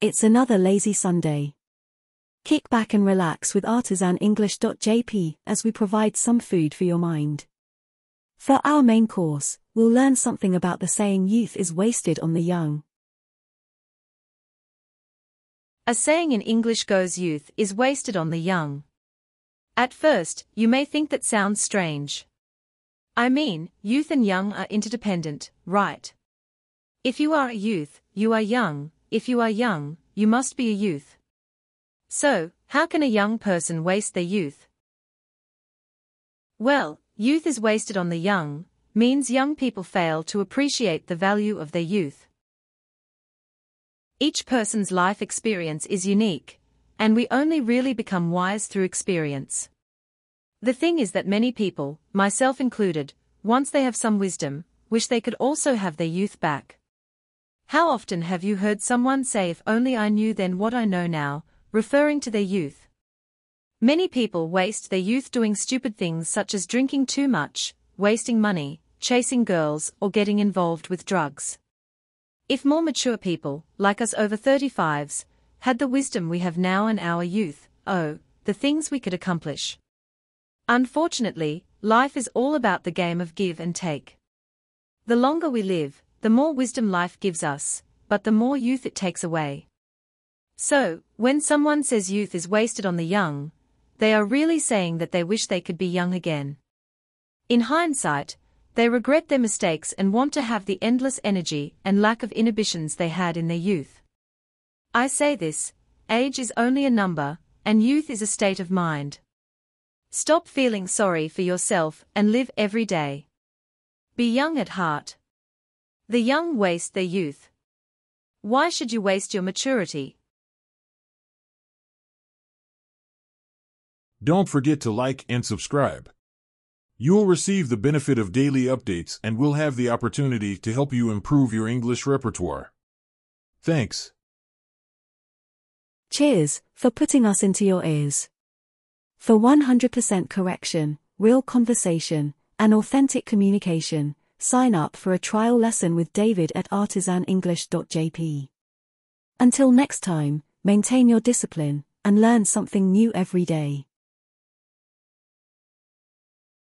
It's another lazy Sunday. Kick back and relax with artisanenglish.jp as we provide some food for your mind. For our main course, we'll learn something about the saying youth is wasted on the young. A saying in English goes youth is wasted on the young. At first, you may think that sounds strange. I mean, youth and young are interdependent, right? If you are a youth, you are young, if you are young, you must be a youth. So, how can a young person waste their youth? Well, youth is wasted on the young, means young people fail to appreciate the value of their youth. Each person's life experience is unique, and we only really become wise through experience. The thing is that many people, myself included, once they have some wisdom, wish they could also have their youth back. How often have you heard someone say if only I knew then what I know now, referring to their youth? Many people waste their youth doing stupid things such as drinking too much, wasting money, chasing girls, or getting involved with drugs. If more mature people, like us over 35s, had the wisdom we have now in our youth, oh, the things we could accomplish. Unfortunately, life is all about the game of give and take. The longer we live, the more wisdom life gives us, but the more youth it takes away. So, when someone says youth is wasted on the young, they are really saying that they wish they could be young again. In hindsight, they regret their mistakes and want to have the endless energy and lack of inhibitions they had in their youth. I say this, age is only a number, and youth is a state of mind. Stop feeling sorry for yourself and live every day. Be young at heart. The young waste their youth. Why should you waste your maturity? Don't forget to like and subscribe. You will receive the benefit of daily updates and will have the opportunity to help you improve your English repertoire. Thanks. Cheers for putting us into your ears. For 100% correction, real conversation, and authentic communication, sign up for a trial lesson with David at artisanenglish.jp. Until next time, maintain your discipline and learn something new every day.